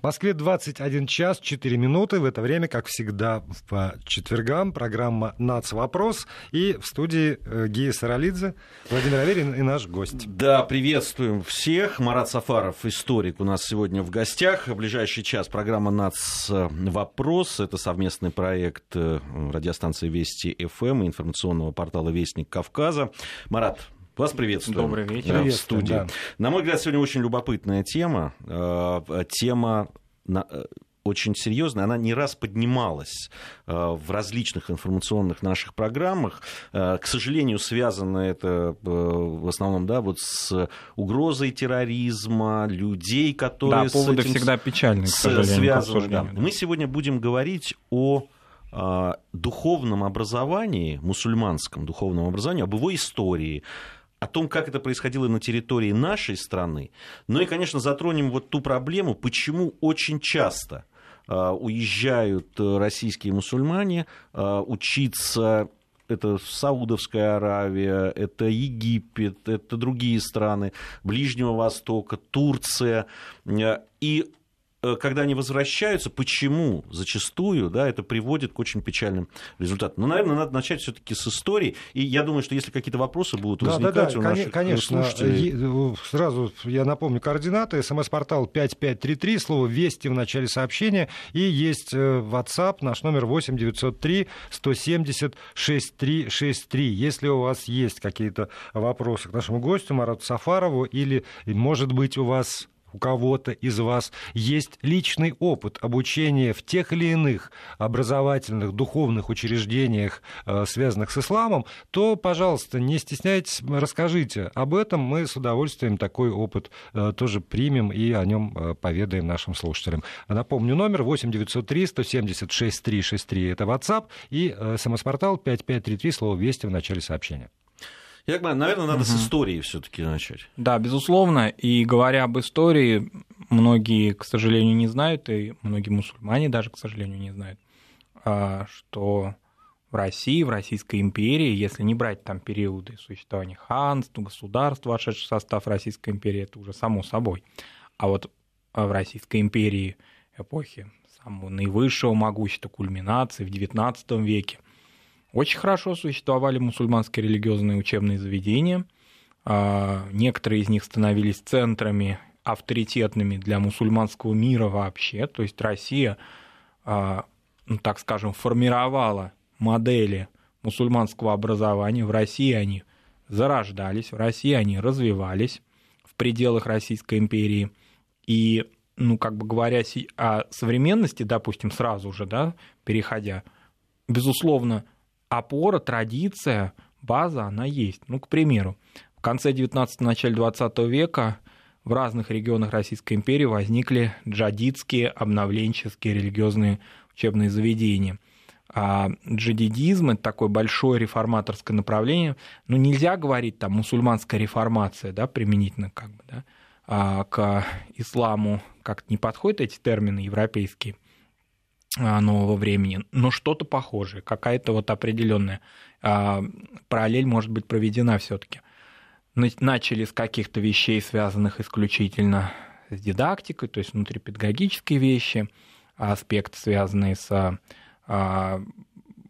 В Москве 21 час 4 минуты. В это время, как всегда, по четвергам программа «Нац. Вопрос». И в студии э, Гия Саралидзе, Владимир Аверин и наш гость. Да, приветствуем всех. Марат Сафаров, историк, у нас сегодня в гостях. В ближайший час программа «Нац. Вопрос». Это совместный проект э, радиостанции «Вести ФМ» и информационного портала «Вестник Кавказа». Марат, вас приветствую. Добрый вечер. В студии. Да. На мой взгляд, сегодня очень любопытная тема. Э, тема э, очень серьезная, она не раз поднималась э, в различных информационных наших программах. К сожалению, связано это в основном да, вот с угрозой терроризма, людей, которые да, поводы с этим всегда печальные, к сожалению, связаны. Да. Мы сегодня будем говорить о духовном образовании, мусульманском духовном образовании, об его истории, о том, как это происходило на территории нашей страны. Ну и, конечно, затронем вот ту проблему, почему очень часто а, уезжают э, российские мусульмане а, учиться это Саудовская Аравия, это Египет, это другие страны Ближнего Востока, Турция. И Э, когда они возвращаются, почему зачастую да, это приводит к очень печальным результатам. Ну, наверное, надо начать все-таки с истории. И я думаю, что если какие-то вопросы будут да, возникать да, да, у наших конечно, слушателей... Э, сразу я напомню координаты. СМС-портал 5533, слово «Вести» в начале сообщения. И есть э, WhatsApp, наш номер 8 903 170 6363. Если у вас есть какие-то вопросы к нашему гостю Марату Сафарову, или, может быть, у вас у кого-то из вас есть личный опыт обучения в тех или иных образовательных, духовных учреждениях, э, связанных с исламом, то, пожалуйста, не стесняйтесь, расскажите об этом. Мы с удовольствием такой опыт э, тоже примем и о нем э, поведаем нашим слушателям. Напомню, номер 8 903 176 363 это WhatsApp и смс-портал 5533, слово «Вести» в начале сообщения. Я понимаю, наверное, надо угу. с истории все-таки начать. Да, безусловно. И говоря об истории, многие, к сожалению, не знают, и многие мусульмане даже, к сожалению, не знают, а, что в России, в Российской империи, если не брать там периоды существования ханств, государств, вошедших в состав Российской империи, это уже само собой. А вот в Российской империи эпохи самого наивысшего могущества, кульминации в XIX веке, очень хорошо существовали мусульманские религиозные учебные заведения. А, некоторые из них становились центрами авторитетными для мусульманского мира вообще. То есть Россия, а, ну, так скажем, формировала модели мусульманского образования. В России они зарождались, в России они развивались в пределах Российской империи. И, ну, как бы говоря о современности, допустим, сразу же, да, переходя, безусловно, опора, традиция, база, она есть. Ну, к примеру, в конце 19-го, начале 20 века в разных регионах Российской империи возникли джадидские обновленческие религиозные учебные заведения. А джадидизм – это такое большое реформаторское направление. Ну, нельзя говорить там мусульманская реформация, да, применительно как бы, да, а к исламу как-то не подходят эти термины европейские. А, нового времени, но что-то похожее, какая-то вот определенная а, параллель может быть проведена все-таки. Начали с каких-то вещей, связанных исключительно с дидактикой, то есть внутрипедагогические вещи, аспекты, связанные с а,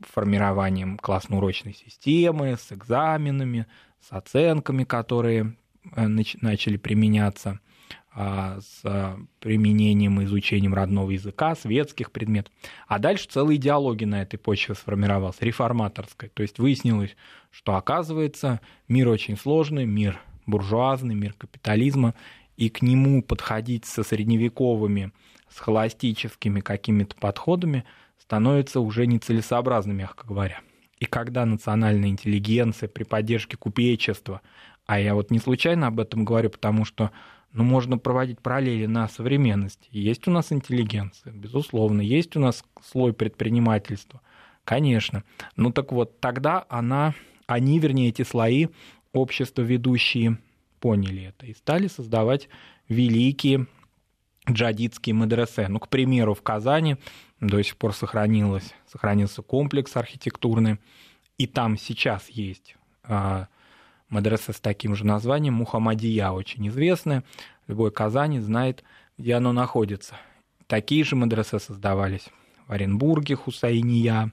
формированием классно-урочной системы, с экзаменами, с оценками, которые э, начали применяться – с а, применением и изучением родного языка, светских предметов. А дальше целая идеология на этой почве сформировалась, реформаторская. То есть выяснилось, что оказывается мир очень сложный, мир буржуазный, мир капитализма, и к нему подходить со средневековыми, с холостическими какими-то подходами становится уже нецелесообразно, мягко говоря. И когда национальная интеллигенция при поддержке купечества, а я вот не случайно об этом говорю, потому что но ну, можно проводить параллели на современности. Есть у нас интеллигенция, безусловно, есть у нас слой предпринимательства, конечно. Ну так вот, тогда она, они, вернее, эти слои общества ведущие поняли это и стали создавать великие джадидские медресе. Ну, к примеру, в Казани до сих пор сохранилось, сохранился комплекс архитектурный, и там сейчас есть а, Медресе с таким же названием, Мухаммадия, очень известная. Любой казани знает, где оно находится. такие же мадресе создавались в Оренбурге, Хусайния,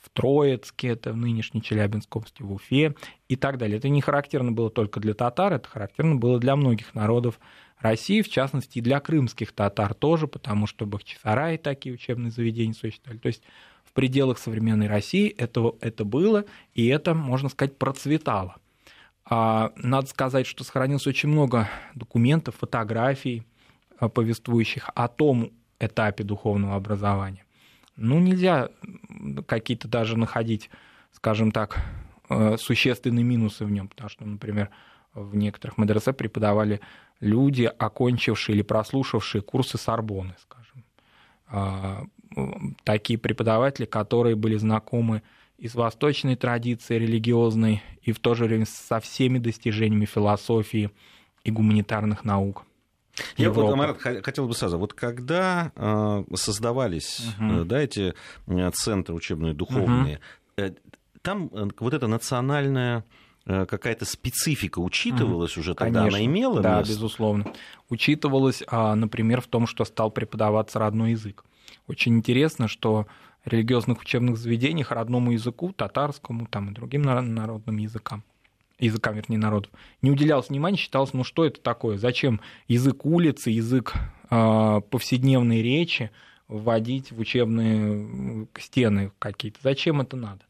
в Троицке, это в нынешней Челябинской области, в Уфе и так далее. Это не характерно было только для татар, это характерно было для многих народов России, в частности, и для крымских татар тоже, потому что Бахчисарай такие учебные заведения существовали. То есть в пределах современной России это, это было, и это, можно сказать, процветало. А, надо сказать, что сохранилось очень много документов, фотографий, а, повествующих о том этапе духовного образования. Ну, нельзя какие-то даже находить, скажем так, э, существенные минусы в нем, потому что, например, в некоторых мадресе преподавали люди, окончившие или прослушавшие курсы Сорбоны, скажем. А, такие преподаватели, которые были знакомы и с восточной традицией религиозной, и в то же время со всеми достижениями философии и гуманитарных наук. Я вот, Марат, хотел бы сразу, вот когда э, создавались угу. да, эти э, центры учебные, духовные, угу. там вот эта национальная какая-то специфика учитывалась mm, уже тогда, Конечно, она имела да, место? безусловно. Учитывалась, а, например, в том, что стал преподаваться родной язык. Очень интересно, что религиозных учебных заведениях родному языку, татарскому там, и другим народным языкам, языкам, вернее, народов, не уделялось внимания, считалось, ну что это такое, зачем язык улицы, язык э, повседневной речи вводить в учебные стены какие-то, зачем это надо?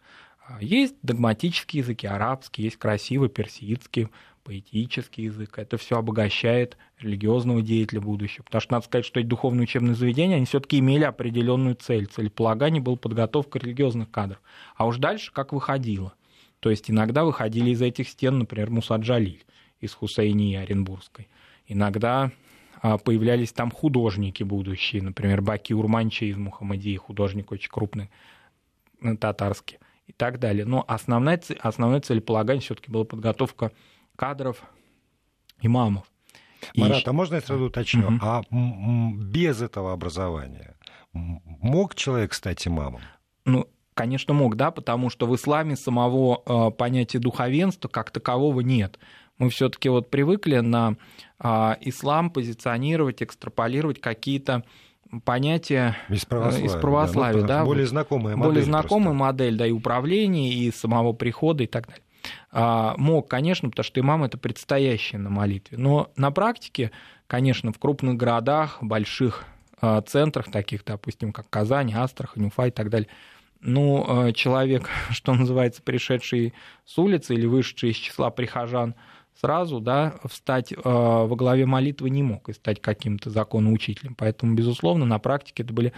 А есть догматические языки, арабский, есть красивый персидский, поэтический язык. Это все обогащает религиозного деятеля будущего. Потому что надо сказать, что эти духовные учебные заведения, они все-таки имели определенную цель. Целеполагание было подготовка религиозных кадров. А уж дальше как выходило. То есть иногда выходили из этих стен, например, Мусаджалиль из Хусейнии Оренбургской. Иногда а, появлялись там художники будущие, например, Баки Урманчи из Мухаммадии, художник очень крупный, татарский и так далее. Но основная, основное целеполагание все-таки была подготовка кадров имамов. Марат, а можно я сразу уточню? Угу. А без этого образования мог человек стать имамом? Ну, конечно, мог, да, потому что в исламе самого э, понятия духовенства как такового нет. Мы все-таки вот привыкли на э, ислам позиционировать, экстраполировать какие-то понятия из православия, из православия да, ну, да, более знакомая модель. Более знакомая просто. модель, да, и управления, и самого прихода, и так далее. А, мог, конечно, потому что имам это предстоящее на молитве. Но на практике, конечно, в крупных городах, больших а, центрах, таких, допустим, как Казань, Астрахань, Уфа и так далее, ну, а, человек, что называется, пришедший с улицы или вышедший из числа прихожан, сразу да, встать во главе молитвы не мог и стать каким-то законоучителем. Поэтому, безусловно, на практике это были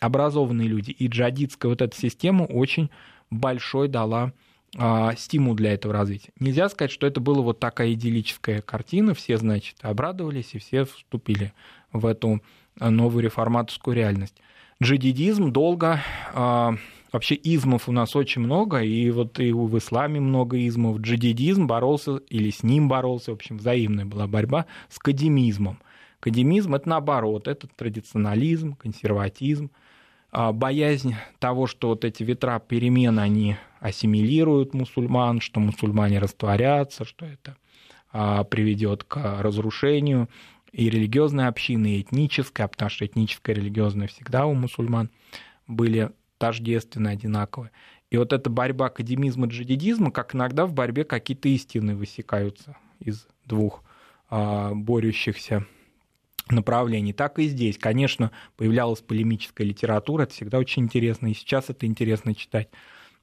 образованные люди. И джадидская вот эта система очень большой дала а, стимул для этого развития. Нельзя сказать, что это была вот такая идиллическая картина, все, значит, обрадовались и все вступили в эту новую реформаторскую реальность. Джадидизм долго, а, вообще измов у нас очень много, и вот и в исламе много измов. Джадидизм боролся, или с ним боролся, в общем, взаимная была борьба с кадемизмом. Кадемизм — это наоборот, это традиционализм, консерватизм, а, боязнь того, что вот эти ветра перемен, они ассимилируют мусульман, что мусульмане растворятся, что это а, приведет к разрушению и религиозной общины, и этнической, потому что этническая и религиозная всегда у мусульман были тождественны, одинаковые. И вот эта борьба академизма и джадидизма, как иногда в борьбе какие-то истины высекаются из двух а, борющихся направлений, так и здесь. Конечно, появлялась полемическая литература, это всегда очень интересно, и сейчас это интересно читать.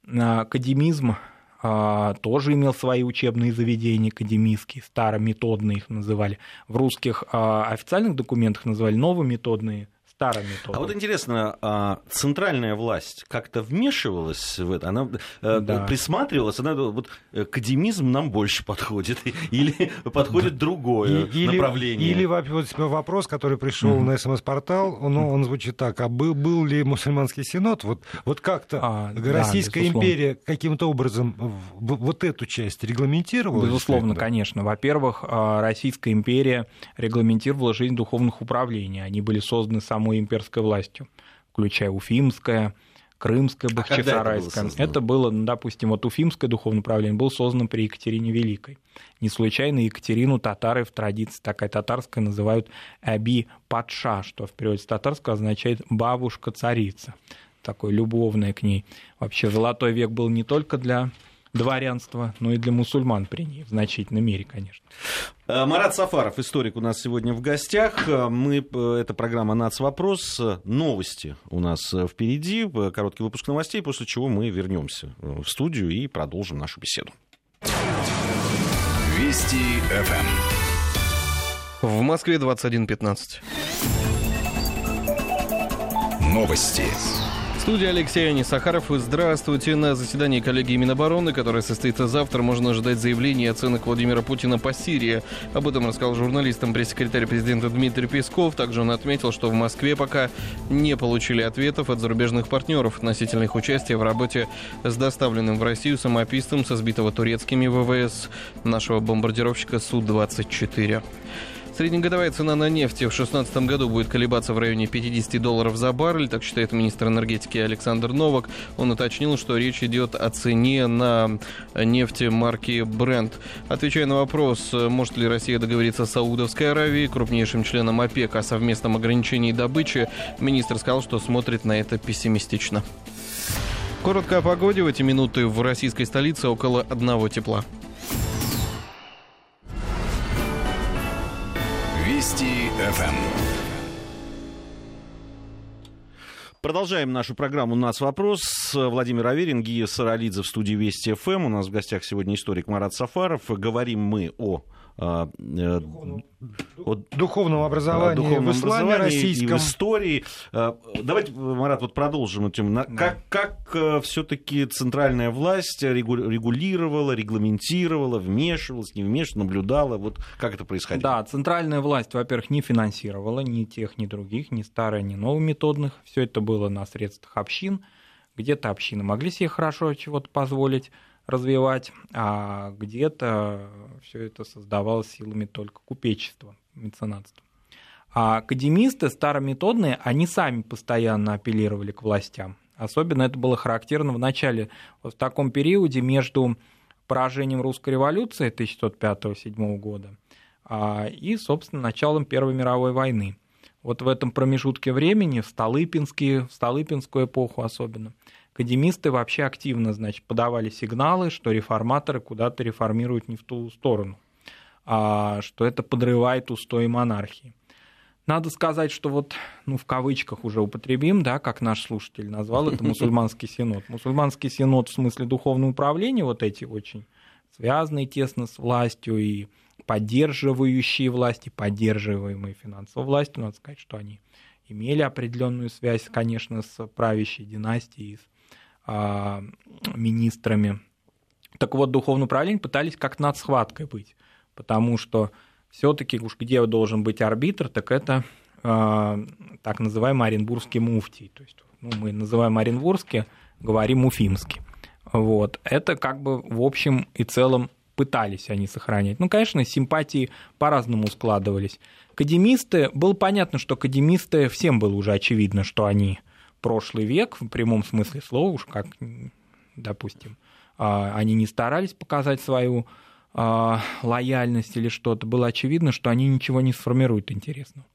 Академизм а, тоже имел свои учебные заведения академические, старометодные их называли. В русских а, официальных документах называли новометодные старым методом. А вот интересно, а центральная власть как-то вмешивалась в это? Она э, да. присматривалась? Она вот академизм нам больше подходит или подходит другое или, направление? Или вопрос, который пришел mm-hmm. на СМС-портал, ну, он звучит так, а был, был ли мусульманский синод? Вот, вот как-то а, Российская да, империя каким-то образом вот эту часть регламентировала? Безусловно, конечно. Во-первых, а, Российская империя регламентировала жизнь духовных управлений. Они были созданы самой имперской властью, включая Уфимское, Крымское, Бахчисарайское. А это, было это было, ну, допустим, вот Уфимское духовное управление было создано при Екатерине Великой. Не случайно Екатерину татары в традиции такая татарская называют Аби Патша, что в переводе с татарского означает «бабушка-царица». Такое любовное к ней. Вообще золотой век был не только для дворянства, но и для мусульман при ней, в значительной мере, конечно. Э, Марат Сафаров, историк у нас сегодня в гостях. Э, мы, э, это программа «Нацвопрос». Новости у нас впереди, короткий выпуск новостей, после чего мы вернемся в студию и продолжим нашу беседу. Вести ФМ. В Москве 21.15. Новости студии Алексей Анисахаров. Здравствуйте. На заседании коллегии Минобороны, которое состоится завтра, можно ожидать заявления и оценок Владимира Путина по Сирии. Об этом рассказал журналистам пресс-секретарь президента Дмитрий Песков. Также он отметил, что в Москве пока не получили ответов от зарубежных партнеров относительно их участия в работе с доставленным в Россию самописцем со сбитого турецкими ВВС нашего бомбардировщика Су-24. Среднегодовая цена на нефть в 2016 году будет колебаться в районе 50 долларов за баррель, так считает министр энергетики Александр Новак. Он уточнил, что речь идет о цене на нефть марки Brent. Отвечая на вопрос, может ли Россия договориться с Саудовской Аравией, крупнейшим членом ОПЕК, о совместном ограничении добычи, министр сказал, что смотрит на это пессимистично. Коротко о погоде. В эти минуты в российской столице около одного тепла. Вести ФМ. Продолжаем нашу программу «У нас вопрос». Владимир Аверин, Гия Саралидзе в студии Вести ФМ. У нас в гостях сегодня историк Марат Сафаров. Говорим мы о а, э, от духовного образования духовном в исламе российском. И в истории. А, давайте, Марат, вот продолжим этим. Да. Как, как э, все-таки центральная власть регулировала, регламентировала, вмешивалась, не вмешивалась, наблюдала? Вот как это происходило? Да, центральная власть, во-первых, не финансировала ни тех, ни других, ни старых, ни новометодных. Все это было на средствах общин. Где-то общины могли себе хорошо чего-то позволить развивать, а где-то все это создавалось силами только купечества, меценатства. А академисты старометодные, они сами постоянно апеллировали к властям. Особенно это было характерно в начале, вот в таком периоде между поражением русской революции 1605-1607 года а, и, собственно, началом Первой мировой войны. Вот в этом промежутке времени, в, Столыпинские, в Столыпинскую эпоху особенно, академисты вообще активно значит, подавали сигналы, что реформаторы куда-то реформируют не в ту сторону, а что это подрывает устои монархии. Надо сказать, что вот, ну, в кавычках уже употребим, да, как наш слушатель назвал это мусульманский синод. Мусульманский синод в смысле духовного управления, вот эти очень связанные тесно с властью и поддерживающие власти, поддерживаемые финансовой властью, надо сказать, что они имели определенную связь, конечно, с правящей династией, с министрами. Так вот, духовное управление пытались как над схваткой быть, потому что все-таки уж где должен быть арбитр, так это э, так называемый Оренбургский муфтий. То есть ну, мы называем Оренбургский, говорим уфимский. Вот. Это как бы в общем и целом пытались они сохранять. Ну, конечно, симпатии по-разному складывались. Академисты, было понятно, что академисты, всем было уже очевидно, что они прошлый век, в прямом смысле слова, уж как, допустим, а, они не старались показать свою а, лояльность или что-то, было очевидно, что они ничего не сформируют интересного.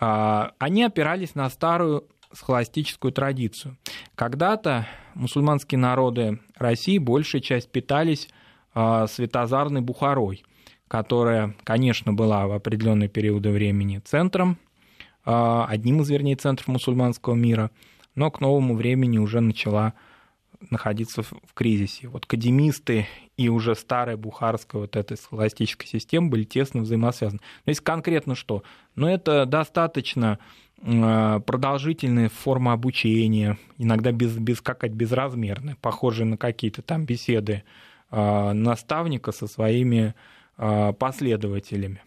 А, они опирались на старую схоластическую традицию. Когда-то мусульманские народы России большая часть питались светозарной Бухарой, которая, конечно, была в определенные периоды времени центром, одним из, вернее, центров мусульманского мира – но к новому времени уже начала находиться в кризисе. Вот академисты и уже старая бухарская вот эта схоластическая система были тесно взаимосвязаны. Но если конкретно что? Ну, это достаточно э, продолжительная форма обучения, иногда без, без как безразмерная, похожая на какие-то там беседы э, наставника со своими э, последователями.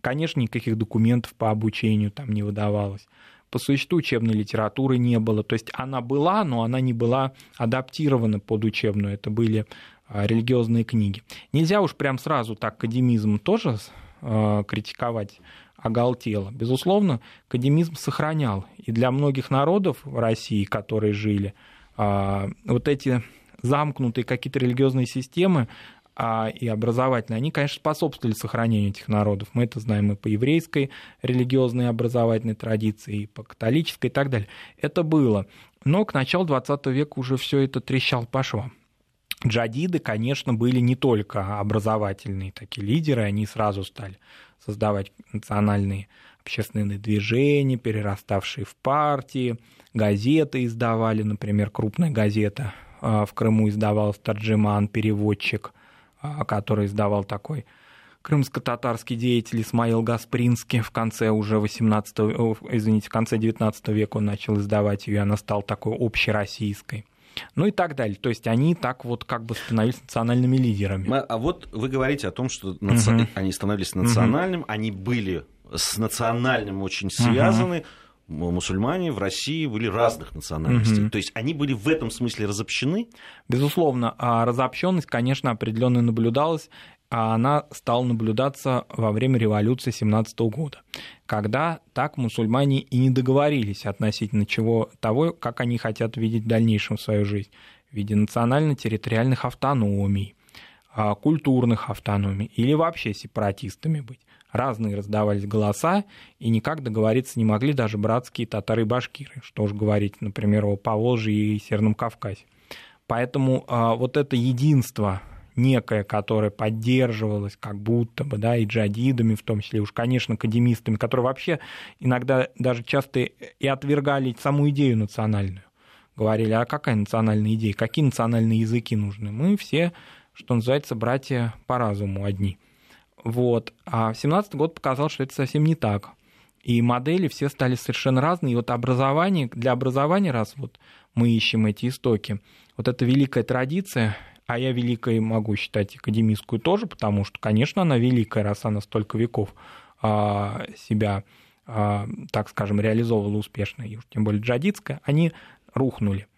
Конечно, никаких документов по обучению там не выдавалось по существу учебной литературы не было. То есть она была, но она не была адаптирована под учебную. Это были а, религиозные книги. Нельзя уж прям сразу так академизм тоже э, критиковать оголтело. Безусловно, академизм сохранял. И для многих народов России, которые жили вот эти замкнутые какие-то религиозные системы, а, и образовательные, они, конечно, способствовали сохранению этих народов. Мы это знаем и по еврейской религиозной образовательной традиции, и по католической и так далее. Это было. Но к началу 20 века уже все это трещал по швам. Джадиды, конечно, были не только образовательные такие лидеры, они сразу стали создавать национальные общественные движения, перераставшие в партии, газеты издавали, например, крупная газета а, в Крыму издавалась «Тарджиман», переводчик который издавал такой крымско-татарский деятель Исмаил Гаспринский в конце уже 18 извините, в конце 19 века он начал издавать ее, и она стала такой общероссийской. Ну и так далее. То есть они так вот как бы становились национальными лидерами. А вот вы говорите о том, что наци... угу. они становились национальным, угу. они были с национальным очень связаны. Угу мусульмане в России были разных национальностей. Угу. То есть они были в этом смысле разобщены? Безусловно, а разобщенность, конечно, определенно наблюдалась, а она стала наблюдаться во время революции 17 года, когда так мусульмане и не договорились относительно чего того, как они хотят видеть в дальнейшем свою жизнь в виде национально-территориальных автономий, а, культурных автономий или вообще сепаратистами быть разные раздавались голоса, и никак договориться не могли даже братские татары и башкиры, что уж говорить, например, о Поволжье и Северном Кавказе. Поэтому а, вот это единство некое, которое поддерживалось как будто бы, да, и джадидами, в том числе уж, конечно, академистами, которые вообще иногда даже часто и отвергали саму идею национальную. Говорили, а какая национальная идея, какие национальные языки нужны? Мы все, что называется, братья по разуму одни – вот. А 17 год показал, что это совсем не так. И модели все стали совершенно разные. И вот образование, для образования, раз вот мы ищем эти истоки, вот эта великая традиция, а я великой могу считать академическую тоже, потому что, конечно, она великая, раз она столько веков а, себя, а, так скажем, реализовывала успешно, и уж тем более джадидская, они рухнули.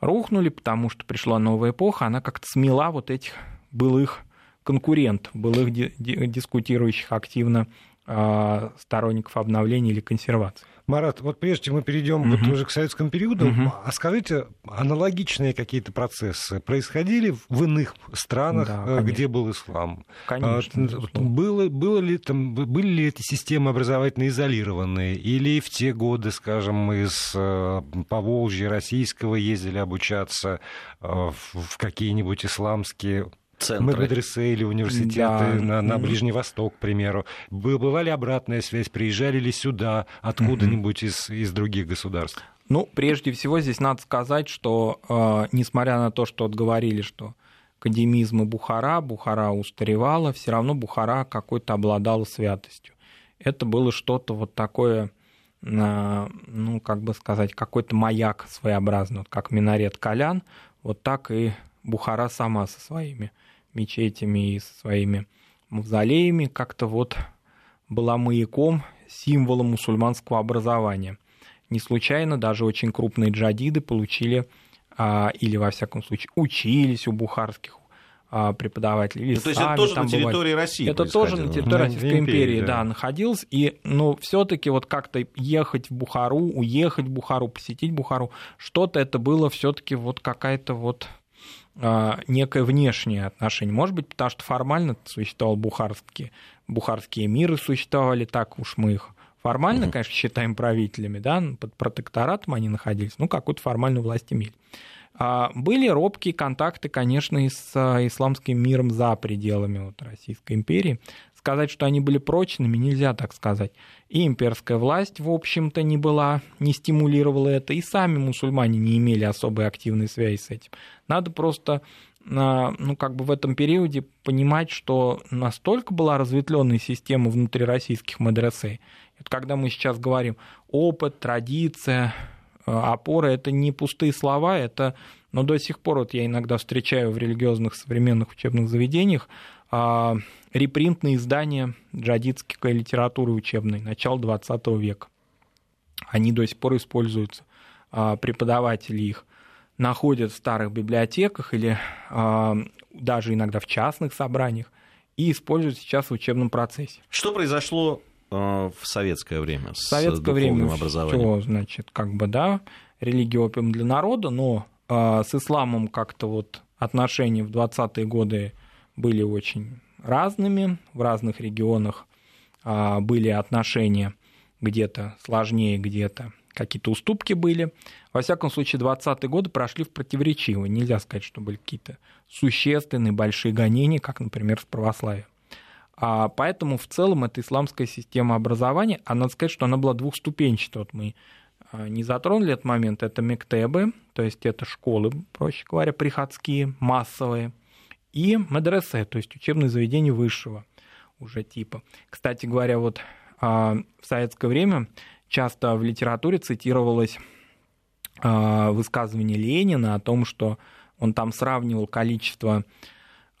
Рухнули, потому что пришла новая эпоха, она как-то смела вот этих былых конкурент былых дискутирующих активно а, сторонников обновления или консервации. Марат, вот прежде чем мы перейдем угу. вот уже к советскому периоду, угу. а скажите, аналогичные какие-то процессы происходили в иных странах, да, э, где был ислам? Конечно. А, было, было ли там, были ли эти системы образовательно изолированные? Или в те годы, скажем, из э, Поволжья российского ездили обучаться э, в какие-нибудь исламские центры. Медресе или университеты да. на, на Ближний Восток, к примеру. Была ли обратная связь? Приезжали ли сюда откуда-нибудь из, из других государств? Ну, прежде всего, здесь надо сказать, что, э, несмотря на то, что вот говорили, что академизм и Бухара, Бухара устаревала, все равно Бухара какой-то обладала святостью. Это было что-то вот такое, э, ну, как бы сказать, какой-то маяк своеобразный, вот как минарет Колян, вот так и Бухара сама со своими мечетями и со своими мавзолеями как-то вот была маяком, символом мусульманского образования. Не случайно даже очень крупные джадиды получили, а, или во всяком случае учились у бухарских а, преподавателей. Или ну, то есть это тоже на территории бывали. России Это тоже на территории ну, Российской империи, империи да. да, находилось. И, ну, все-таки вот как-то ехать в Бухару, уехать в Бухару, посетить Бухару, что-то это было все-таки вот какая-то вот некое внешнее отношение. Может быть, потому что формально существовал бухарские, бухарские миры существовали, так уж мы их формально, угу. конечно, считаем правителями, да, под протекторатом они находились, ну, какую-то формальную власть имели. А, были робкие контакты, конечно, и с а, исламским миром за пределами вот Российской империи. Сказать, что они были прочными, нельзя так сказать. И имперская власть, в общем-то, не была, не стимулировала это, и сами мусульмане не имели особой активной связи с этим. Надо просто а, ну, как бы в этом периоде понимать, что настолько была разветвленная система внутри российских мадресей. Вот когда мы сейчас говорим опыт, традиция, а, опора, это не пустые слова, это, но до сих пор вот я иногда встречаю в религиозных современных учебных заведениях репринтные издания джадидской литературы учебной начала XX века. Они до сих пор используются, а, преподаватели их находят в старых библиотеках или а, даже иногда в частных собраниях и используют сейчас в учебном процессе. Что произошло в советское время с советское время образованием? Все, значит, как бы, да, религия опиум для народа, но с исламом как-то вот отношения в 20-е годы были очень разными, в разных регионах были отношения где-то сложнее, где-то какие-то уступки были. Во всяком случае, 20-е годы прошли в противоречиво. Нельзя сказать, что были какие-то существенные большие гонения, как, например, с православием. А поэтому в целом эта исламская система образования, а надо сказать, что она была двухступенчатая. Вот мы а, не затронули этот момент. Это мектебы, то есть это школы, проще говоря, приходские, массовые, и медресе, то есть учебные заведения высшего уже типа. Кстати говоря, вот а, в советское время часто в литературе цитировалось а, высказывание Ленина о том, что он там сравнивал количество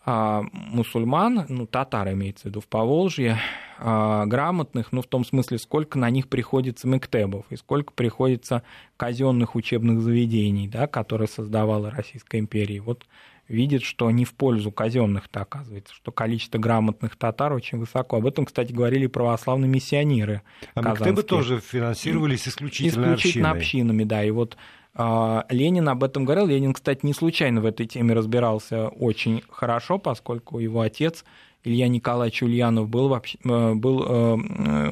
а, мусульман, ну, татар имеется в виду, в Поволжье, грамотных, ну, в том смысле, сколько на них приходится мектебов и сколько приходится казенных учебных заведений, да, которые создавала Российская империя. Вот видит, что не в пользу казенных-то оказывается, что количество грамотных татар очень высоко. Об этом, кстати, говорили православные миссионеры. А мектебы тоже финансировались исключительно, исключительно общинами, да. И вот а, Ленин об этом говорил. Ленин, кстати, не случайно в этой теме разбирался очень хорошо, поскольку его отец Илья Николаевич Ульянов был, вообще, э, был э,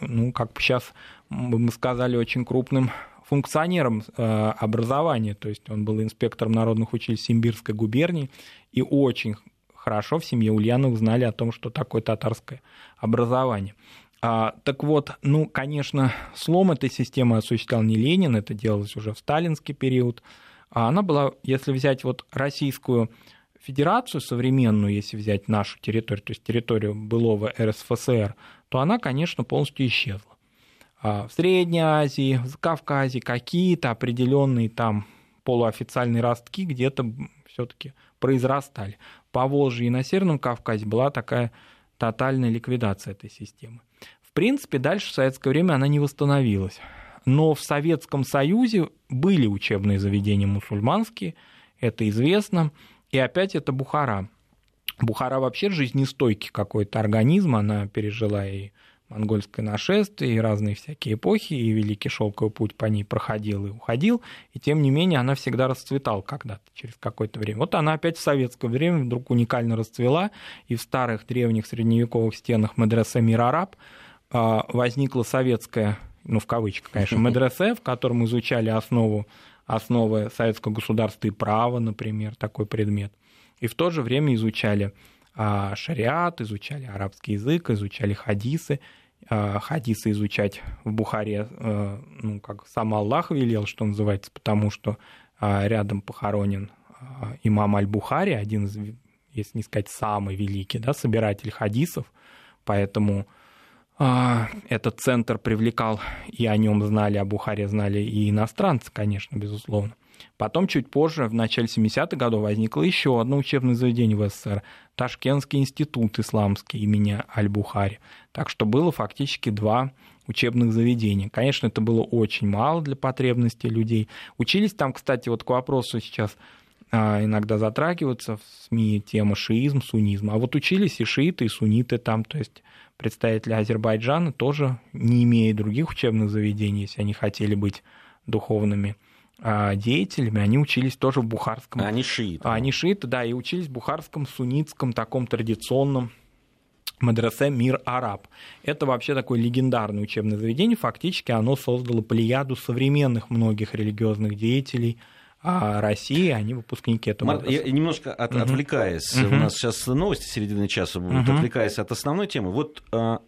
ну, как бы сейчас мы сказали, очень крупным функционером э, образования, то есть он был инспектором народных училищ Симбирской губернии, и очень хорошо в семье Ульяновых знали о том, что такое татарское образование. А, так вот, ну, конечно, слом этой системы осуществлял не Ленин, это делалось уже в сталинский период. А она была, если взять вот Российскую Федерацию современную, если взять нашу территорию, то есть территорию былого РСФСР, то она, конечно, полностью исчезла. А в Средней Азии, в Кавказе какие-то определенные там полуофициальные ростки где-то все-таки произрастали. По Волжье и на Северном Кавказе была такая тотальная ликвидация этой системы. В принципе, дальше в советское время она не восстановилась. Но в Советском Союзе были учебные заведения мусульманские, это известно. И опять это Бухара. Бухара вообще жизнестойкий какой-то организм, она пережила и монгольское нашествие, и разные всякие эпохи, и Великий Шелковый путь по ней проходил и уходил, и тем не менее она всегда расцветала когда-то, через какое-то время. Вот она опять в советское время вдруг уникально расцвела, и в старых древних средневековых стенах медресе Мир Араб а, возникла советская, ну в кавычках, конечно, медресе, в котором изучали основу, основы советского государства и права, например, такой предмет. И в то же время изучали шариат, изучали арабский язык, изучали хадисы. А, хадисы изучать в Бухаре, а, ну, как сам Аллах велел, что называется, потому что рядом похоронен имам Аль-Бухари, один из, если не сказать, самый великий, да, собиратель хадисов, поэтому этот центр привлекал, и о нем знали, о Бухаре знали и иностранцы, конечно, безусловно. Потом, чуть позже, в начале 70-х годов, возникло еще одно учебное заведение в СССР – Ташкентский институт исламский имени Аль-Бухари. Так что было фактически два учебных заведения. Конечно, это было очень мало для потребностей людей. Учились там, кстати, вот к вопросу сейчас а, иногда затрагиваются в СМИ тема шиизм, суннизм. А вот учились и шииты, и сунниты там, то есть представители Азербайджана тоже, не имея других учебных заведений, если они хотели быть духовными деятелями, они учились тоже в бухарском. А они шииты. А они шииты, да, и учились в бухарском, суннитском, таком традиционном Мадресе Мир Араб. Это вообще такое легендарное учебное заведение. Фактически оно создало плеяду современных многих религиозных деятелей а России, они выпускники этого. Мар, я немножко от, угу. отвлекаясь, угу. у нас сейчас новости середины часа будут, угу. отвлекаясь от основной темы. Вот а,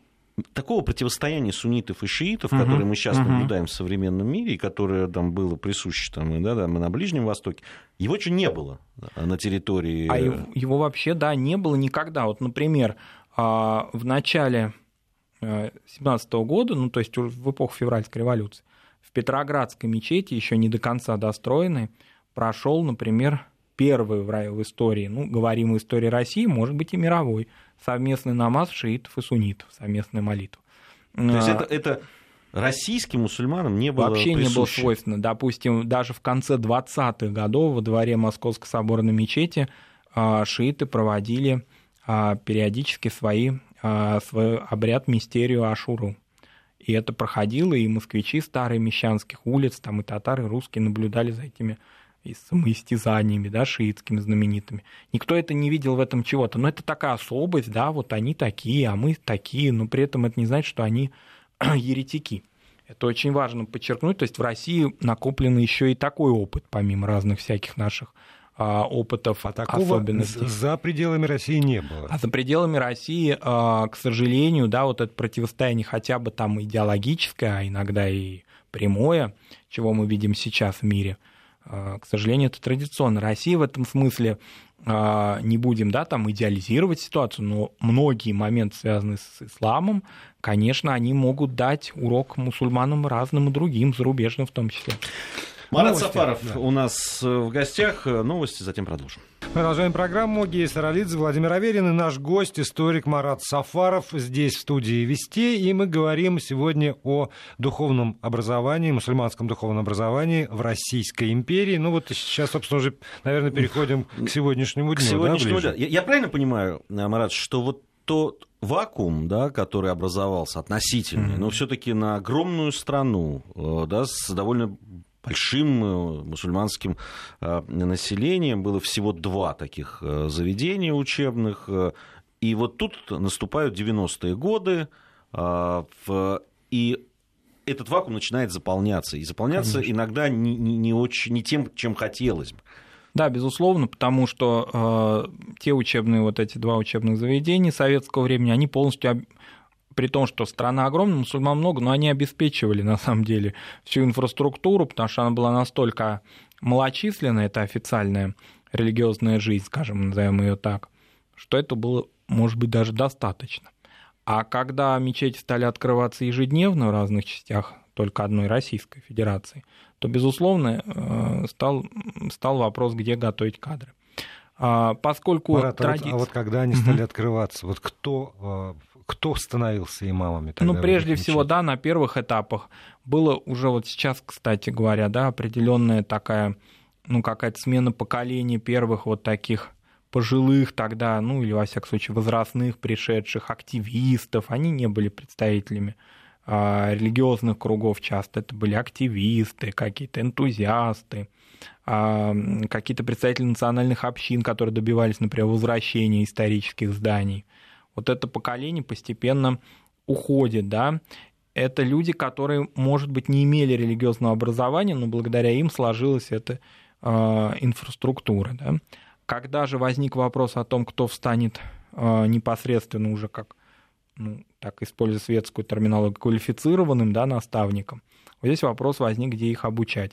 такого противостояния суннитов и шиитов, угу, которое мы сейчас угу. наблюдаем в современном мире, и которое там было присуще там, да, там, на Ближнем Востоке, его еще не было на территории... А его, его вообще, да, не было никогда. Вот, например, а, в начале 17 э, года, ну, то есть в эпоху февральской революции, в Петроградской мечети, еще не до конца достроенной, прошел, например, первый в истории, ну, говорим в истории России, может быть, и мировой, совместный намаз шиитов и суннитов, совместная молитва. То есть это, это российским мусульманам не было Вообще присуще. не было свойственно. Допустим, даже в конце 20-х годов во дворе Московской соборной мечети а, шииты проводили а, периодически свои, а, свой обряд мистерию Ашуру. И это проходило, и москвичи старые мещанских улиц, там и татары, и русские наблюдали за этими и с самоистязаниями, да, шиитскими знаменитыми. Никто это не видел в этом чего-то. Но это такая особость, да, вот они такие, а мы такие, но при этом это не значит, что они еретики. Это очень важно подчеркнуть. То есть в России накоплен еще и такой опыт, помимо разных всяких наших а, опытов, а такого особенностей. За пределами России не было. А за пределами России, а, к сожалению, да, вот это противостояние хотя бы там идеологическое, а иногда и прямое, чего мы видим сейчас в мире, к сожалению, это традиционно. Россия в этом смысле не будем да, там идеализировать ситуацию, но многие моменты, связанные с исламом, конечно, они могут дать урок мусульманам разным и другим, зарубежным в том числе. Марат новости. Сафаров да. у нас э, в гостях. Новости, затем продолжим. Продолжаем программу. Гея Саралидзе, Владимир Аверин и наш гость, историк Марат Сафаров, здесь в студии Вести. И мы говорим сегодня о духовном образовании, мусульманском духовном образовании в Российской империи. Ну вот сейчас, собственно, уже, наверное, переходим к сегодняшнему дню. К сегодняшнему да, дню. Я, я правильно понимаю, Марат, что вот тот вакуум, да, который образовался относительный, mm-hmm. но все-таки на огромную страну, э, да, с довольно большим э, мусульманским э, населением. Было всего два таких э, заведения учебных. И вот тут наступают 90-е годы, и этот вакуум начинает заполняться. И заполняться Конечно. иногда не, не, не, очень, не тем, чем хотелось бы. Да, безусловно, потому что э, те учебные, вот эти два учебных заведения советского времени, они полностью при том, что страна огромная, мусульман много, но они обеспечивали на самом деле всю инфраструктуру, потому что она была настолько малочисленная, это официальная религиозная жизнь, скажем, назовем ее так, что это было, может быть, даже достаточно. А когда мечети стали открываться ежедневно в разных частях только одной Российской Федерации, то, безусловно, э, стал, стал вопрос, где готовить кадры. А, поскольку Марат, традиция... а, вот, а вот когда они стали открываться, вот кто э, кто становился имамами? Тогда ну, прежде всего, да, на первых этапах было уже вот сейчас, кстати говоря, да, определенная такая, ну, какая-то смена поколений первых вот таких пожилых тогда, ну, или, во всяком случае, возрастных пришедших активистов, они не были представителями а, религиозных кругов часто, это были активисты, какие-то энтузиасты, а, какие-то представители национальных общин, которые добивались, например, возвращения исторических зданий – вот это поколение постепенно уходит, да, это люди, которые, может быть, не имели религиозного образования, но благодаря им сложилась эта э, инфраструктура. Да? Когда же возник вопрос о том, кто встанет э, непосредственно уже как, ну, так используя светскую терминологию, квалифицированным да, наставником, вот здесь вопрос возник, где их обучать.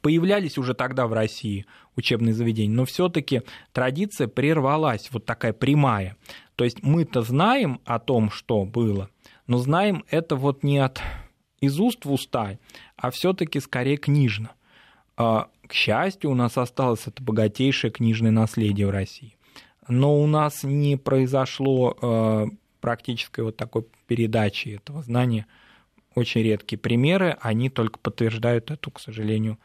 Появлялись уже тогда в России учебные заведения, но все-таки традиция прервалась, вот такая прямая. То есть мы-то знаем о том, что было, но знаем это вот не от из уст в уста, а все-таки скорее книжно. А, к счастью, у нас осталось это богатейшее книжное наследие в России. Но у нас не произошло а, практической вот такой передачи этого знания. Очень редкие примеры, они только подтверждают эту, к сожалению,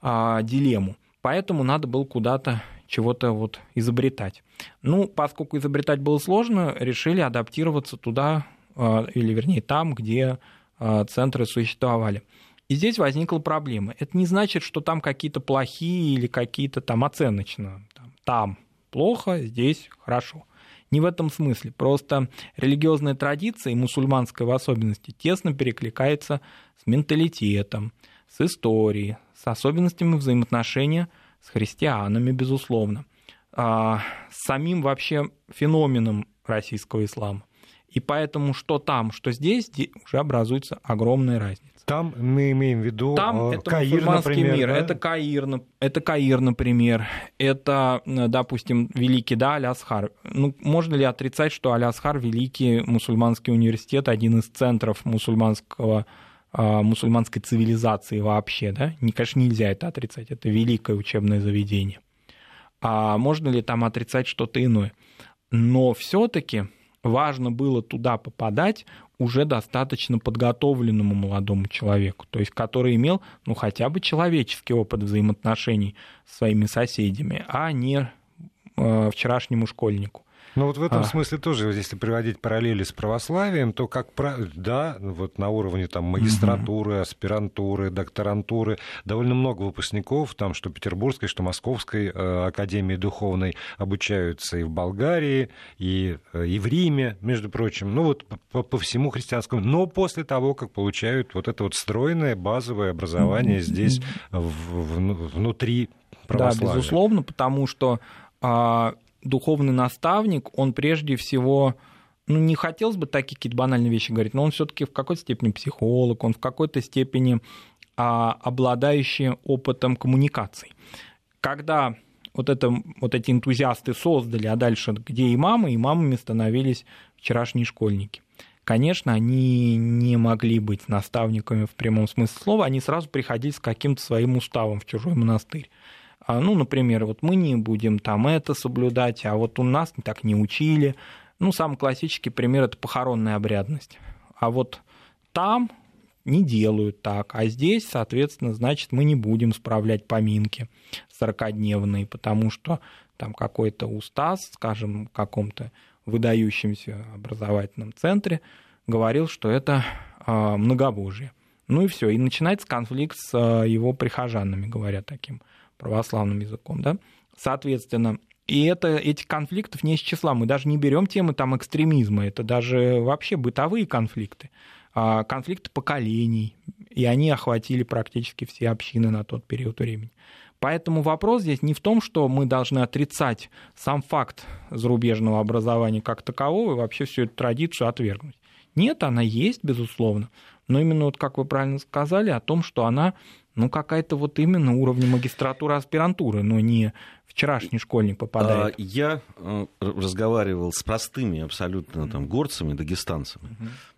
а, дилемму. Поэтому надо было куда-то чего-то вот изобретать. Ну, поскольку изобретать было сложно, решили адаптироваться туда, а, или вернее там, где а, центры существовали. И здесь возникла проблема. Это не значит, что там какие-то плохие или какие-то там оценочно. Там плохо, здесь хорошо. Не в этом смысле. Просто религиозная традиция, и мусульманская в особенности, тесно перекликается с менталитетом, с историей, с особенностями взаимоотношения с христианами, безусловно, а, с самим вообще феноменом российского ислама. И поэтому что там, что здесь, уже образуется огромная разница. Там мы имеем в виду Там э, это Каир, например, мир, да? это Каир, это Каир, например, это, допустим, великий, да, Алясхар. Ну, можно ли отрицать, что Алясхар великий мусульманский университет, один из центров мусульманского мусульманской цивилизации вообще, да, не, конечно, нельзя это отрицать, это великое учебное заведение. А можно ли там отрицать что-то иное? Но все-таки важно было туда попадать уже достаточно подготовленному молодому человеку, то есть который имел ну, хотя бы человеческий опыт взаимоотношений с своими соседями, а не э, вчерашнему школьнику. Ну вот в этом А. смысле тоже, если приводить параллели с православием, то как пра- да, вот на уровне там магистратуры, аспирантуры, докторантуры довольно много выпускников, там что Петербургской, что Московской э, академии духовной обучаются и в Болгарии, и, э, и в Риме, между прочим, ну вот по, по всему христианскому, но после того, как получают вот это вот стройное базовое образование здесь в- в- внутри Да, православия. безусловно, потому что а, духовный наставник, он прежде всего, ну, не хотелось бы такие какие-то банальные вещи говорить, но он все-таки в какой-то степени психолог, он в какой-то степени а, обладающий опытом коммуникаций. Когда вот, это, вот эти энтузиасты создали, а дальше где имамы, имамами становились вчерашние школьники. Конечно, они не могли быть наставниками в прямом смысле слова, они сразу приходили с каким-то своим уставом в чужой монастырь. А, Ну, например, вот мы не будем там это соблюдать, а вот у нас так не учили. Ну, самый классический пример – это похоронная обрядность. А вот там не делают так, а здесь, соответственно, значит, мы не будем справлять поминки 40-дневные, потому что там какой-то устаз, скажем, в каком-то выдающемся образовательном центре говорил, что это а, многобожие. Ну и все, и начинается конфликт с а, его прихожанами, говоря таким православным языком, да. Соответственно, и это, этих конфликтов не из числа. Мы даже не берем темы там экстремизма, это даже вообще бытовые конфликты, а, конфликты поколений, и они охватили практически все общины на тот период времени. Поэтому вопрос здесь не в том, что мы должны отрицать сам факт зарубежного образования как такового и вообще всю эту традицию отвергнуть. Нет, она есть, безусловно, но именно вот как вы правильно сказали о том, что она ну, какая-то вот именно уровня магистратуры, аспирантуры, но не вчерашний школьник попадает. А, Я э, разговаривал с простыми абсолютно там горцами, дагестанцами,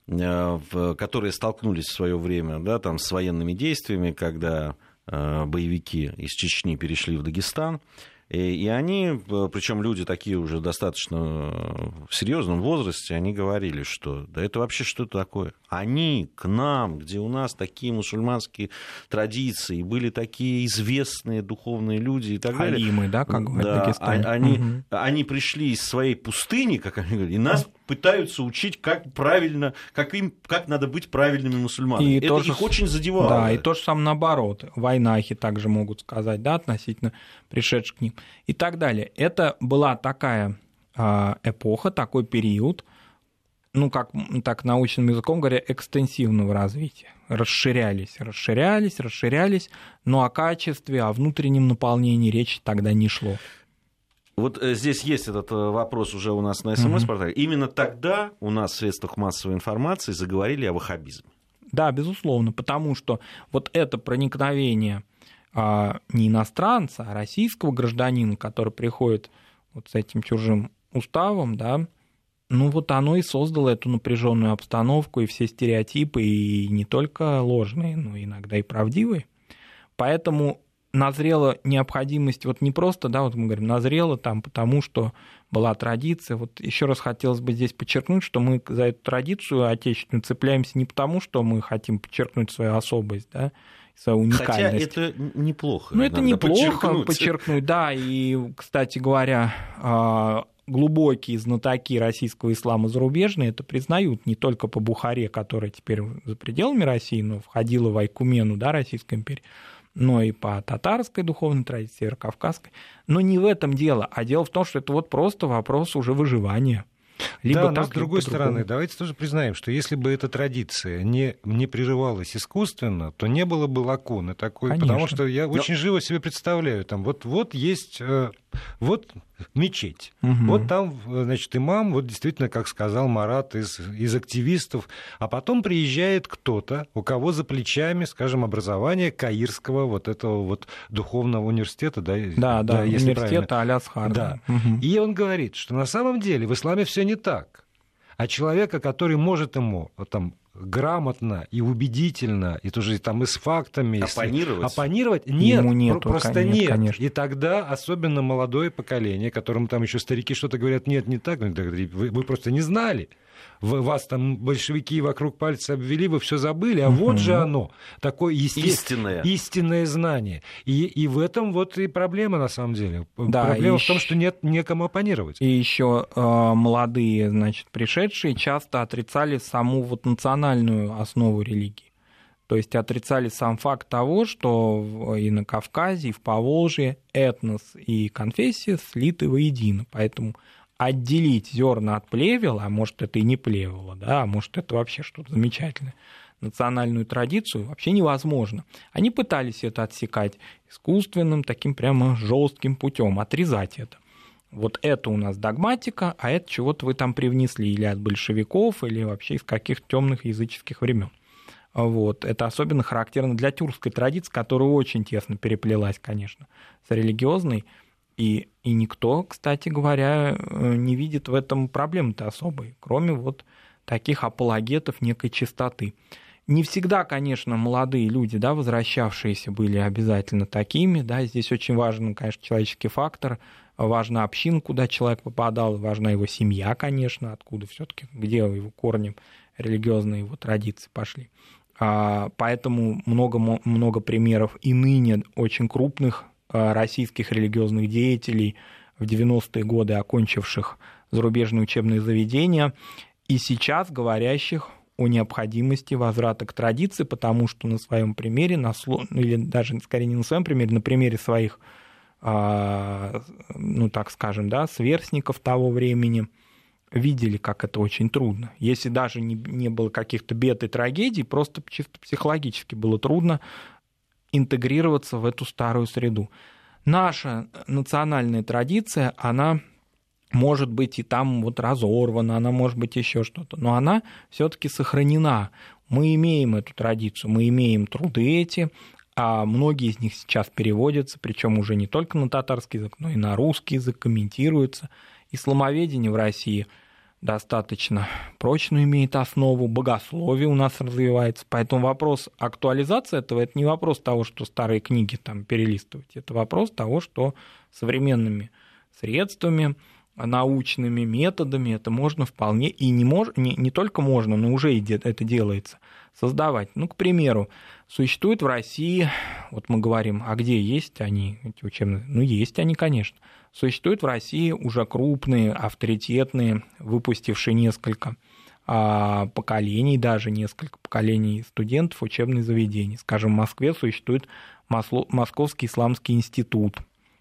э, которые столкнулись в свое время да, там, с военными действиями, когда э, боевики из Чечни перешли в Дагестан. И, они, причем люди такие уже достаточно в серьезном возрасте, они говорили, что да это вообще что такое? Они к нам, где у нас такие мусульманские традиции, были такие известные духовные люди и так далее. Халимы, да, как говорят в Да, Дагестане. а- они, Мгм. они пришли из своей пустыни, как они говорят, и нас пытаются учить, как правильно, как им, как надо быть правильными мусульманами. И Это тоже их очень задевало. Да, и то же самое наоборот. Войнахи также могут сказать, да, относительно пришедших к ним и так далее. Это была такая а, эпоха, такой период, ну, как так научным языком говоря, экстенсивного развития. Расширялись, расширялись, расширялись, но о качестве, о внутреннем наполнении речи тогда не шло. Вот э, здесь есть этот э, вопрос уже у нас на СМС-портале. Именно тогда у нас в средствах массовой информации заговорили о ваххабизме. Да, безусловно, потому что вот это проникновение а, не иностранца, а российского гражданина, который приходит вот с этим чужим уставом, да, ну вот оно и создало эту напряженную обстановку и все стереотипы, и не только ложные, но иногда и правдивые. Поэтому назрела необходимость, вот не просто, да, вот мы говорим, назрела там, потому что была традиция. Вот еще раз хотелось бы здесь подчеркнуть, что мы за эту традицию отечественную цепляемся не потому, что мы хотим подчеркнуть свою особость, да, свою Хотя уникальность. это н- неплохо. Ну, это неплохо подчеркнуть. подчеркнуть. да. И, кстати говоря, а, глубокие знатоки российского ислама зарубежные это признают не только по Бухаре, которая теперь за пределами России, но входила в Айкумену, да, Российской империи, но и по татарской духовной традиции, северокавказской. Но не в этом дело, а дело в том, что это вот просто вопрос уже выживания. Либо да, так, но с другой стороны, давайте тоже признаем, что если бы эта традиция не, не прерывалась искусственно, то не было бы лакуны такой, потому Конечно. что я Но- очень живо себе представляю, там вот, вот есть э, вот мечеть, Мгм. вот там, значит, имам, вот действительно, как сказал Марат, из, из активистов, а потом приезжает кто-то, у кого за плечами, скажем, образование Каирского вот этого вот духовного университета, да, Да, да, если правильно. университета Алясхар. Да. Мгм. И он говорит, что на самом деле в исламе все не так. А человека, который может ему там грамотно и убедительно, и тоже там и с фактами, и с- Оппонировать? оппонировать, нет, Ему нету, просто кон- нет, конечно. И тогда особенно молодое поколение, которому там еще старики что-то говорят, нет, не так, ну, вы, вы просто не знали. Вас там большевики вокруг пальца обвели, вы все забыли, а вот же оно, такое истинное, истинное знание. И, и в этом вот и проблема на самом деле. Да, проблема в том, что нет некому оппонировать. И еще э, молодые, значит, пришедшие часто отрицали саму вот национальную основу религии. То есть отрицали сам факт того, что и на Кавказе, и в Поволжье этнос и конфессия слиты воедино. Поэтому отделить зерна от плевела, а может это и не плевело, да, а может это вообще что-то замечательное, национальную традицию вообще невозможно. Они пытались это отсекать искусственным, таким прямо жестким путем, отрезать это. Вот это у нас догматика, а это чего-то вы там привнесли или от большевиков, или вообще из каких-то темных языческих времен. Вот. Это особенно характерно для тюркской традиции, которая очень тесно переплелась, конечно, с религиозной. И, и никто, кстати говоря, э, не видит в этом проблемы-то особой, кроме вот таких апологетов некой чистоты. Не всегда, конечно, молодые люди, да, возвращавшиеся, были обязательно такими. Да, здесь очень важен, конечно, человеческий фактор, важна община, куда человек попадал, важна его семья, конечно, откуда все-таки, где его корни религиозные его традиции пошли. А, поэтому много, много примеров и ныне очень крупных российских религиозных деятелей в 90-е годы, окончивших зарубежные учебные заведения, и сейчас говорящих о необходимости возврата к традиции, потому что на своем примере, на, или даже скорее не на своем примере, на примере своих, а, ну так скажем, да, сверстников того времени – видели, как это очень трудно. Если даже не, не было каких-то бед и трагедий, просто чисто психологически было трудно интегрироваться в эту старую среду. Наша национальная традиция, она может быть и там вот разорвана, она может быть еще что-то, но она все-таки сохранена. Мы имеем эту традицию, мы имеем труды эти, а многие из них сейчас переводятся, причем уже не только на татарский язык, но и на русский язык комментируются. Исламоведение в России – достаточно прочную имеет основу, богословие у нас развивается. Поэтому вопрос актуализации этого – это не вопрос того, что старые книги там перелистывать, это вопрос того, что современными средствами, научными методами это можно вполне, и не, мож, не, не только можно, но уже это делается, создавать. Ну, к примеру, существует в России, вот мы говорим, а где есть они, эти учебные? Ну, есть они, конечно – Существуют в России уже крупные, авторитетные, выпустившие несколько а, поколений, даже несколько поколений студентов учебных заведений. Скажем, в Москве существует Московский исламский институт,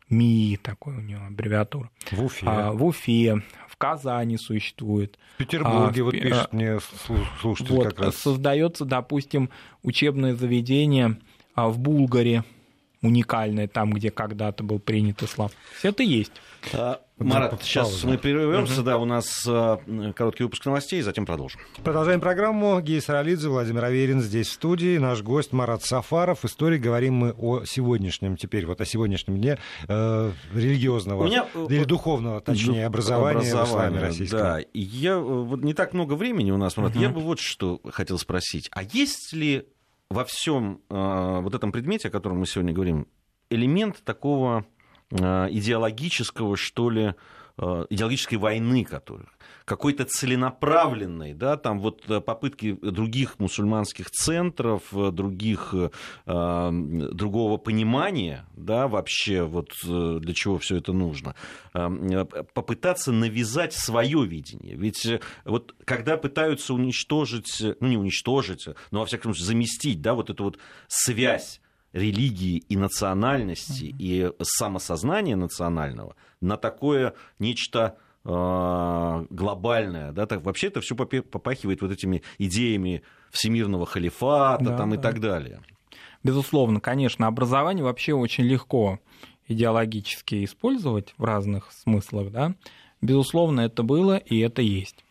МИИ, такой у него аббревиатура. В Уфе. А, в Уфе, в Казани существует. В Петербурге, а, вот пишет мне слушатель вот, как раз. Создается, допустим, учебное заведение а, в Булгаре, уникальное там, где когда-то был принят ислам. Все это есть. А, Марат, сейчас мы прервемся, угу. да, у нас а, короткий выпуск новостей, затем продолжим. Продолжаем программу. Гей Саралидзе, Владимир Аверин здесь в студии, наш гость Марат Сафаров. Истории говорим мы о сегодняшнем, теперь вот о сегодняшнем дне э, религиозного меня, э, или духовного, точнее, образования, образования в исламе российском. Да, я, вот не так много времени у нас, Марат, угу. я бы вот что хотел спросить. А есть ли во всем э, вот этом предмете, о котором мы сегодня говорим, элемент такого э, идеологического, что ли, идеологической войны, которая какой-то целенаправленной, да, там вот попытки других мусульманских центров, других, другого понимания, да, вообще вот для чего все это нужно, попытаться навязать свое видение. Ведь вот когда пытаются уничтожить, ну не уничтожить, но во всяком случае заместить, да, вот эту вот связь религии и национальности mm-hmm. и самосознания национального на такое нечто э, глобальное, да, так вообще это все попахивает вот этими идеями всемирного халифата да, там да. и так далее. Безусловно, конечно, образование вообще очень легко идеологически использовать в разных смыслах, да. Безусловно, это было и это есть.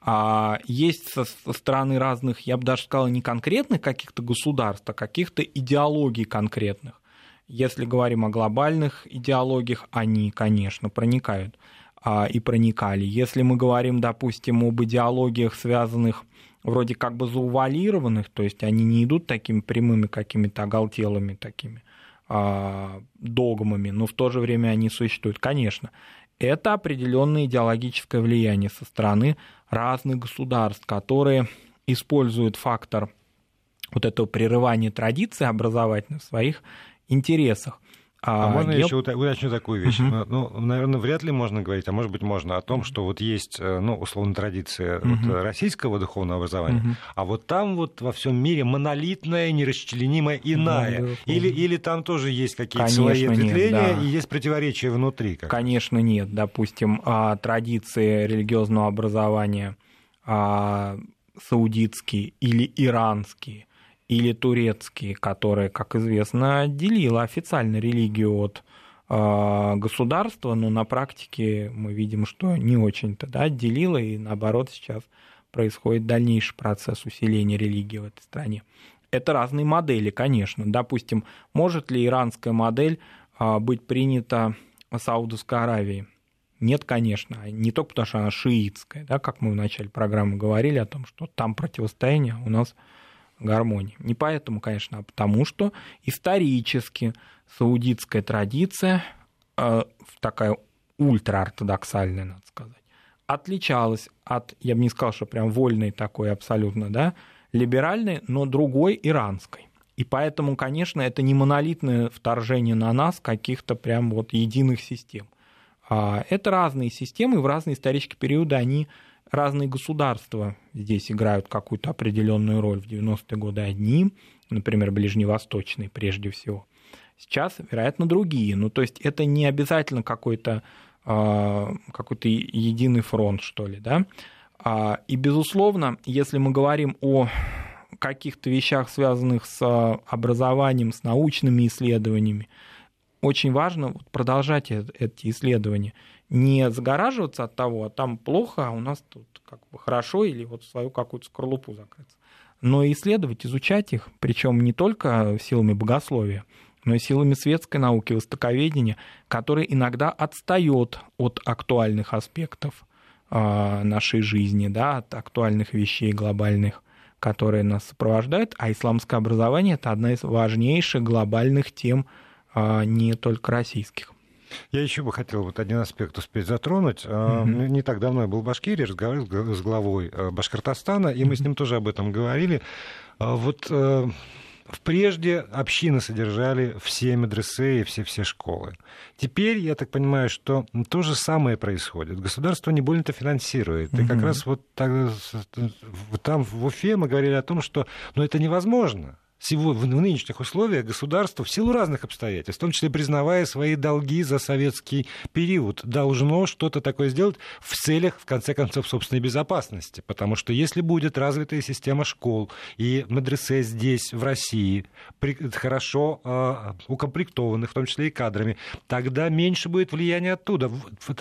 А есть со стороны разных, я бы даже сказал, не конкретных каких-то государств, а каких-то идеологий конкретных. Если говорим о глобальных идеологиях, они, конечно, проникают а, и проникали. Если мы говорим, допустим, об идеологиях, связанных вроде как бы заувалированных, то есть они не идут такими прямыми какими-то оголтелыми такими а, догмами, но в то же время они существуют, конечно. это определенное идеологическое влияние со стороны разных государств, которые используют фактор вот этого прерывания традиции образовательных в своих интересах. А, а можно гел... еще уточню такую вещь? Uh-huh. Ну, наверное, вряд ли можно говорить, а может быть можно о том, что вот есть, э, ну, условно, традиция uh-huh. вот российского духовного образования, uh-huh. а вот там вот во всем мире монолитная, нерасчленимая иная. Uh-huh. Или, или там тоже есть какие-то свои ответвления да. и есть противоречия внутри? Как Конечно, нет. Допустим, а, традиции религиозного образования а, саудитские или иранские или турецкие, которые, как известно, отделила официально религию от э, государства, но на практике мы видим, что не очень-то да, отделила, и наоборот сейчас происходит дальнейший процесс усиления религии в этой стране. Это разные модели, конечно. Допустим, может ли иранская модель э, быть принята Саудовской Аравии? Нет, конечно. Не только потому, что она шиитская, да, как мы в начале программы говорили о том, что там противостояние, у нас гармонии. Не поэтому, конечно, а потому что исторически саудитская традиция, э, такая ультраортодоксальная, надо сказать, отличалась от, я бы не сказал, что прям вольной такой абсолютно, да, либеральной, но другой иранской. И поэтому, конечно, это не монолитное вторжение на нас каких-то прям вот единых систем. А это разные системы, в разные исторические периоды они разные государства здесь играют какую-то определенную роль. В 90-е годы одни, например, ближневосточные прежде всего. Сейчас, вероятно, другие. Ну, то есть это не обязательно какой-то а, какой-то единый фронт, что ли, да. А, и, безусловно, если мы говорим о каких-то вещах, связанных с образованием, с научными исследованиями, очень важно продолжать эти исследования не загораживаться от того, а там плохо, а у нас тут как бы хорошо, или вот свою какую-то скорлупу закрыться. Но исследовать, изучать их, причем не только силами богословия, но и силами светской науки, востоковедения, которые иногда отстает от актуальных аспектов а, нашей жизни, да, от актуальных вещей глобальных, которые нас сопровождают, а исламское образование – это одна из важнейших глобальных тем а, не только российских. Я еще бы хотел вот один аспект успеть затронуть. Mm-hmm. Не так давно я был в Башкирии, разговаривал с главой э, Башкортостана, и мы с ним тоже об этом говорили. А вот э, Прежде общины содержали все медресе и все-все школы. Теперь, я так понимаю, что то же самое происходит. Государство не больно-то финансирует. И как раз вот так, там в Уфе мы говорили о том, что ну, это невозможно в нынешних условиях государство в силу разных обстоятельств, в том числе признавая свои долги за советский период, должно что-то такое сделать в целях, в конце концов, собственной безопасности. Потому что если будет развитая система школ и медресе здесь, в России, хорошо э, укомплектованных, в том числе и кадрами, тогда меньше будет влияния оттуда.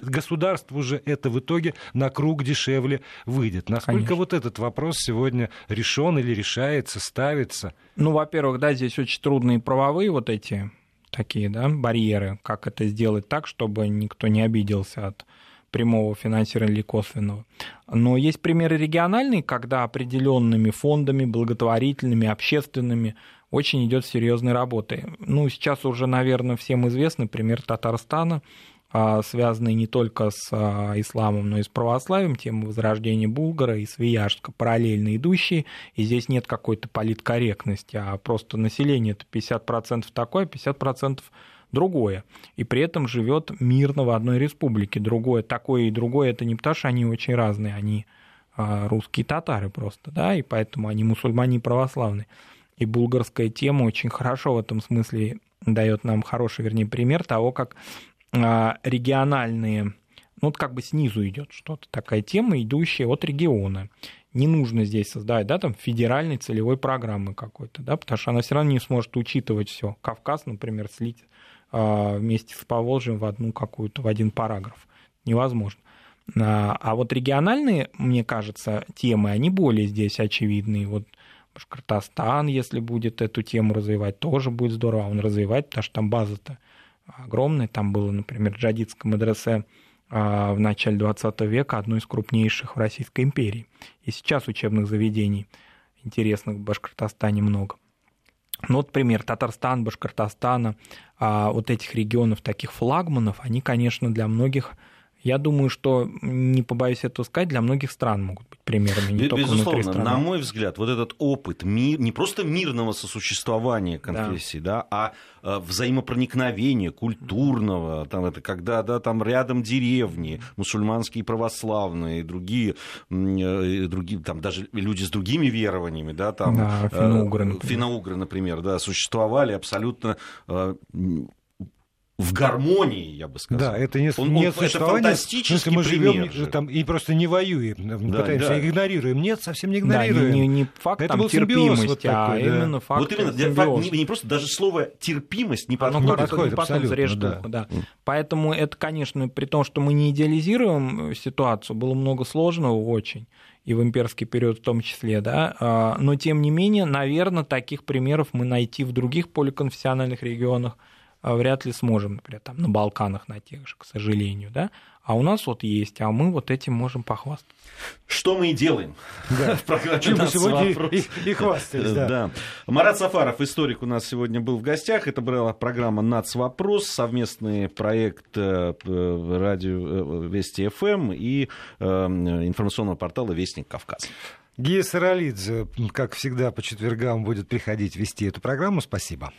Государству уже это в итоге на круг дешевле выйдет. Насколько Конечно. вот этот вопрос сегодня решен или решается, ставится? Ну, во-первых, да, здесь очень трудные правовые вот эти такие, да, барьеры, как это сделать так, чтобы никто не обиделся от прямого финансирования или косвенного. Но есть примеры региональные, когда определенными фондами, благотворительными, общественными очень идет серьезной работы. Ну, сейчас уже, наверное, всем известный пример Татарстана, связанные не только с а, исламом, но и с православием, тема возрождения Булгара и Свияжска, параллельно идущие, и здесь нет какой-то политкорректности, а просто население это 50% такое, 50% другое. И при этом живет мирно в одной республике. Другое такое и другое это не потому, что они очень разные, они а, русские татары просто, да, и поэтому они мусульмане и православные. И булгарская тема очень хорошо в этом смысле дает нам хороший, вернее, пример того, как а, региональные, ну вот как бы снизу идет что-то, такая тема, идущая от региона. Не нужно здесь создавать, да, там федеральной целевой программы какой-то, да, потому что она все равно не сможет учитывать все. Кавказ, например, слить а, вместе с Поволжьем в одну какую-то, в один параграф. Невозможно. А, а вот региональные, мне кажется, темы, они более здесь очевидные. Вот Башкортостан, если будет эту тему развивать, тоже будет здорово. Он развивать, потому что там база-то огромный. Там было, например, джадидское медресе а, в начале 20 века, одно из крупнейших в Российской империи. И сейчас учебных заведений интересных в Башкортостане много. Ну вот пример Татарстан, Башкортостана, а, вот этих регионов, таких флагманов, они, конечно, для многих Я думаю, что, не побоюсь этого сказать, для многих стран могут быть примерами, не только Безусловно, на мой взгляд, вот этот опыт мир, не просто мирного сосуществования конфессий, да, да а э, взаимопроникновения культурного, там это когда да, там рядом деревни, мусульманские православные, другие, э, другие там даже люди с другими верованиями, да, там да, финно-угры, например. финно-угры, например, да, существовали абсолютно в гармонии, я бы сказал. Да, это не, он, не он, это фантастический мы пример. живем там и просто не воюем, да, пытаемся, да. игнорируем. Нет, совсем не игнорируем. Да, не, не факт это там, был терпимости, вот а такой, именно да. факт Вот именно, факт, не, не просто даже слово терпимость не Оно подходит. подходит, потом абсолютно, зарежь да. ухо, да. Поэтому это, конечно, при том, что мы не идеализируем ситуацию, было много сложного очень и в имперский период в том числе, да, а, но тем не менее, наверное, таких примеров мы найти в других поликонфессиональных регионах а, вряд ли сможем, например, там на Балканах на тех же, к сожалению, да, а у нас вот есть, а мы вот этим можем похвастаться. Что мы и делаем. Да. Чем мы «Нас сегодня вопрос». и, и хвастались, да. Да. Марат Сафаров, историк, у нас сегодня был в гостях. Это была программа «Нац. Вопрос», совместный проект э, э, радио э, Вести ФМ и информационного портала Вестник Кавказ. Гия Саралидзе, как всегда, по четвергам будет приходить вести эту программу. Спасибо.